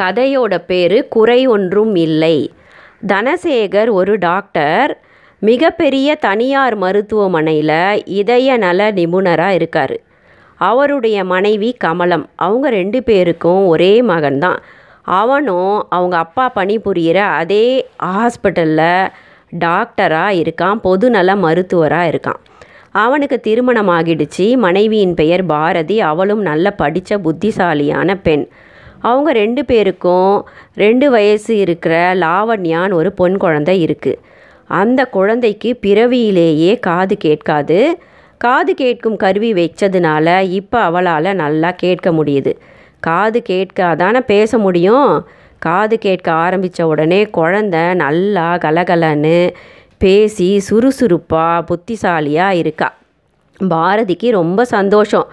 கதையோட பேர் குறை ஒன்றும் இல்லை. தனசேகர் ஒரு டாக்டர் மிகப்பெரிய தனியார் மருத்துவமனையில் இதய நல நிபுணராக இருக்கார். அவருடைய மனைவி கமலம் அவங்க ரெண்டு பேருக்கும் ஒரே மகன்தான். அவனும் அவங்க அப்பா பணிபுரிகிற அதே ஹாஸ்பிட்டலில் டாக்டராக இருக்கான் பொதுநல மருத்துவராக இருக்கான். அவனுக்கு திருமணம் ஆகிடுச்சு மனைவியின் பெயர் பாரதி. அவளும் நல்ல படித்த புத்திசாலியான பெண். அவங்க ரெண்டு பேருக்கும் ரெண்டு வயசு இருக்கிற லாவண்யான்னு ஒரு பொன் குழந்தை இருக்குது அந்த குழந்தைக்கு பிறவியிலேயே காது கேட்காது. காது கேட்கும் கருவி வச்சதுனால இப்போ அவளால் நல்லா கேட்க முடியுது. காது கேட்காதானே பேச முடியும். காது கேட்க ஆரம்பித்த உடனே குழந்த நல்லா கலகலன்னு பேசி சுறுசுறுப்பாக புத்திசாலியாக இருக்கா. பாரதிக்கு ரொம்ப சந்தோஷம்.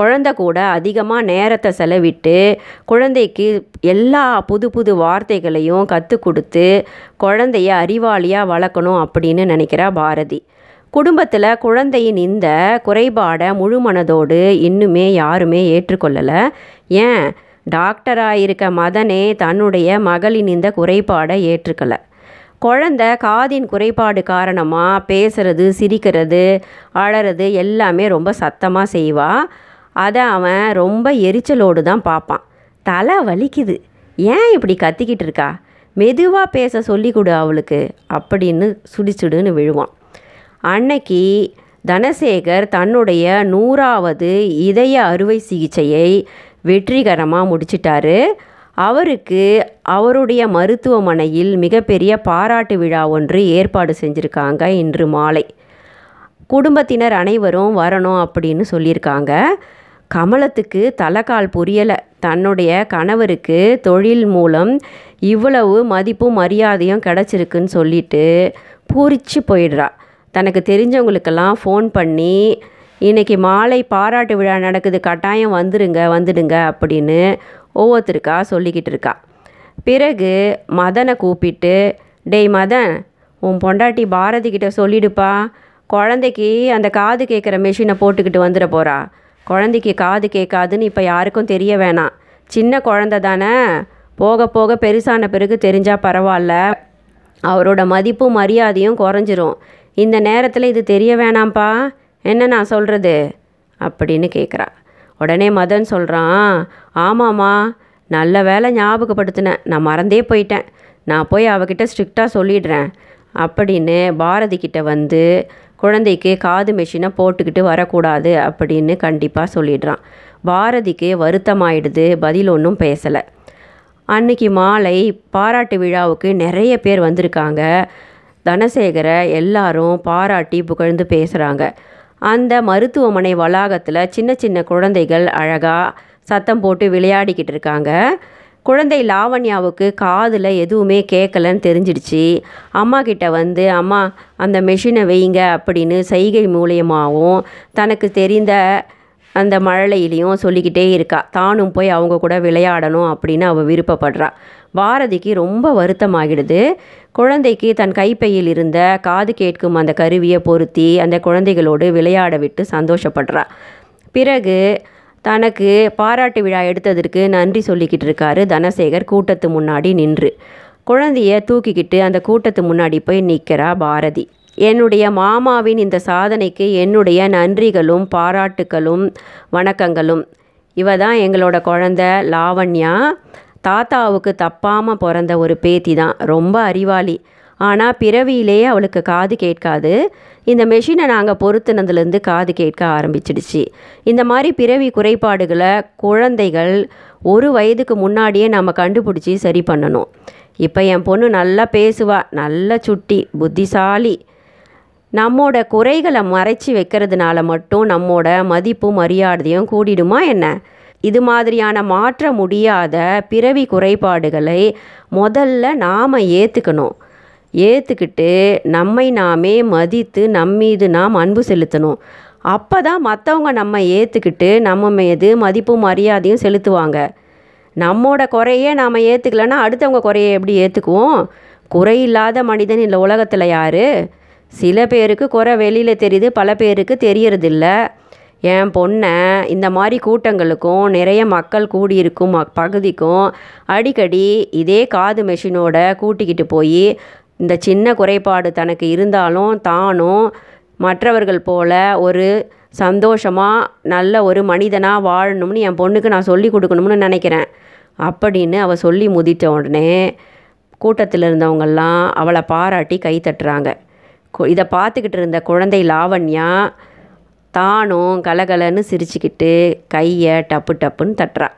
குழந்த கூட அதிகமாக நேரத்தை செலவிட்டு குழந்தைக்கு எல்லா புது புது வார்த்தைகளையும் கற்றுக் கொடுத்து குழந்தைய அறிவாளியாக வளர்க்கணும் அப்படின்னு நினைக்கிறா பாரதி. குடும்பத்தில் குழந்தையின் இந்த குறைபாடை முழு மனதோடு இன்னுமே யாருமே ஏற்றுக்கொள்ளலை. ஏன்? டாக்டராக இருக்க மதனே தன்னுடைய மகளின் இந்த குறைபாடை ஏற்றுக்கலை. குழந்த காதின் குறைபாடு காரணமாக பேசுறது சிரிக்கிறது அழறது எல்லாமே ரொம்ப சத்தமாக செய்வாள் அதை அவன் ரொம்ப எரிச்சலோடு தான் பார்ப்பான் தலை வலிக்குது. ஏன் இப்படி கத்திக்கிட்டு இருக்கா? மெதுவாக பேச சொல்லி கொடு அவளுக்கு அப்படின்னு சுடிச்சுடுன்னு விழுவான். அன்னைக்கு தனசேகர் தன்னுடைய நூறாவது இதய அறுவை சிகிச்சையை வெற்றிகரமாக முடிச்சிட்டாரு. அவருக்கு அவருடைய மருத்துவமனையில் மிகப்பெரிய பாராட்டு விழா ஒன்று ஏற்பாடு செஞ்சுருக்காங்க இன்று மாலை. குடும்பத்தினர் அனைவரும் வரணும் அப்படின்னு சொல்லியிருக்காங்க. கமலத்துக்கு தலைக்கால் புரியலை. தன்னுடைய கணவருக்கு தொழில் மூலம் இவ்வளவு மதிப்பும் மரியாதையும் கிடச்சிருக்குன்னு சொல்லிட்டு பூரிச்சு போயிடுறா. தனக்கு தெரிஞ்சவங்களுக்கெல்லாம் ஃபோன் பண்ணி இன்றைக்கி மாலை பாராட்டு விழா நடக்குது. கட்டாயம் வந்துடுங்க வந்துடுங்க அப்படின்னு ஒவ்வொருத்தருக்கா சொல்லிக்கிட்டு இருக்கா. பிறகு மதனை கூப்பிட்டு டேய் மதன் உன் பொண்டாட்டி பாரதி கிட்ட சொல்லிடுப்பா. குழந்தைக்கு அந்த காது கேட்குற மெஷினை போட்டுக்கிட்டு வந்துட போகிறா குழந்தைக்கு காது கேட்காதுன்னு இப்போ யாருக்கும் தெரிய வேணாம். சின்ன குழந்த தானே. போக போக பெருசான பிறகு தெரிஞ்சால் பரவாயில்ல. அவரோட மதிப்பும் மரியாதையும் குறைஞ்சிரும். இந்த நேரத்தில் இது தெரிய வேணாம்ப்பா. என்ன நான் சொல்கிறது அப்படின்னு கேட்குறா உடனே மதன் சொல்கிறான் ஆமாம்மா நல்ல வேலை ஞாபகப்படுத்தினேன் நான் மறந்தே போயிட்டேன். நான் போய் அவகிட்ட ஸ்ட்ரிக்டாக சொல்லிடுறேன். அப்படின்னு பாரதி கிட்ட வந்து குழந்தைக்கு காது மெஷினை போட்டுக்கிட்டு வரக்கூடாது அப்படின்னு கண்டிப்பாக சொல்லிடுறான். பாரதிக்கு வருத்தமாயிடுது பதில் ஒன்றும் பேசலை. அன்னைக்கு மாலை பாராட்டு விழாவுக்கு நிறைய பேர் வந்திருக்காங்க. தனசேகரை எல்லாரும் பாராட்டி புகழ்ந்து பேசுகிறாங்க அந்த மருத்துவமனை வளாகத்தில் சின்ன சின்ன குழந்தைகள் அழகாக சத்தம் போட்டு விளையாடிக்கிட்டு இருக்காங்க. குழந்தை லாவண்யாவுக்கு காதில் எதுவுமே கேட்கலன்னு தெரிஞ்சிடுச்சு. அம்மா கிட்ட வந்து அம்மா அந்த மெஷினை வைங்க அப்படின்னு செய்கை மூலியமாகவும் தனக்கு தெரிந்த அந்த மழலையிலையும் சொல்லிக்கிட்டே இருக்கா. தானும் போய் அவங்க கூட விளையாடணும் அப்படின்னு அவள் விருப்பப்படுறா. பாரதிக்கு ரொம்ப வருத்தமாகிடுது. குழந்தைக்கு தன் கைப்பையில் இருந்த காது கேட்கும் அந்த கருவியை பொருத்தி அந்த குழந்தைகளோடு விளையாட விட்டு சந்தோஷப்படுறா பிறகு தனக்கு பாராட்டு விழா எடுத்ததற்கு நன்றி சொல்லிக்கிட்டு இருக்காரு தனசேகர். கூட்டத்து முன்னாடி நின்று குழந்தைய தூக்கிக்கிட்டு அந்த கூட்டத்து முன்னாடி போய் நிற்கிறா பாரதி. என்னுடைய மாமாவின் இந்த சாதனைக்கு என்னுடைய நன்றிகளும் பாராட்டுக்களும் வணக்கங்களும். இவ தான் எங்களோட குழந்த லாவண்யா. தாத்தாவுக்கு தப்பாமல் பிறந்த ஒரு பேத்தி தான். ரொம்ப அறிவாளி. ஆனால் பிறவியிலேயே அவளுக்கு காது கேட்காது. இந்த மெஷினை நாங்கள் பொருத்தினதுலேருந்து காது கேட்க ஆரம்பிச்சிடுச்சு. இந்த மாதிரி பிறவி குறைபாடுகளை குழந்தைகள் ஒரு வயதுக்கு முன்னாடியே நம்ம கண்டுபிடிச்சி சரி பண்ணணும். இப்போ என் பொண்ணு நல்லா பேசுவா. நல்ல சுட்டி புத்திசாலி. நம்மோட குறைகளை மறைச்சி வைக்கிறதுனால மட்டும் நம்மோட மதிப்பும் மரியாதையும் கூடிடுமா என்ன? இது மாதிரியான மாற்ற முடியாத பிறவி குறைபாடுகளை முதல்ல நாம் ஏற்றுக்கணும் ஏற்றுக்கிட்டு நம்மை நாமே மதித்து நம்மீது நாம் அன்பு செலுத்தணும். அப்போ தான் மற்றவங்க நம்ம ஏற்றுக்கிட்டு நம்ம மீது மதிப்பும் மரியாதையும் செலுத்துவாங்க. நம்மோட குறையே நாம் ஏற்றுக்கலன்னா அடுத்தவங்க குறையை எப்படி ஏற்றுக்குவோம் குறை இல்லாத மனிதன் இந்த உலகத்தில் யார்? சில பேருக்கு குறை வெளியில் தெரியுது பல பேருக்கு தெரியறதில்ல. என் பொண்ணை இந்த மாதிரி கூட்டங்களுக்கும் நிறைய மக்கள் கூடியிருக்கும் பகுதிக்கும் அடிக்கடி இதே காது மெஷினோட கூட்டிக்கிட்டு போய் இந்த சின்ன குறைபாடு தனக்கு இருந்தாலும் தானும் மற்றவர்கள் போல ஒரு சந்தோஷமாக நல்ல ஒரு மனிதனாக வாழணும்னு என் பொண்ணுக்கு நான் சொல்லி கொடுக்கணும்னு நினைக்கிறேன். அப்படின்னு அவள் சொல்லி முதித்த உடனே கூட்டத்தில் இருந்தவங்கெல்லாம் அவளை பாராட்டி கை தட்டுறாங்க. இதை பார்த்துக்கிட்டு இருந்த குழந்தை லாவண்யா தானும் கலகலன்னு சிரிச்சுக்கிட்டு கையை டப்பு டப்புன்னு தட்டுறா.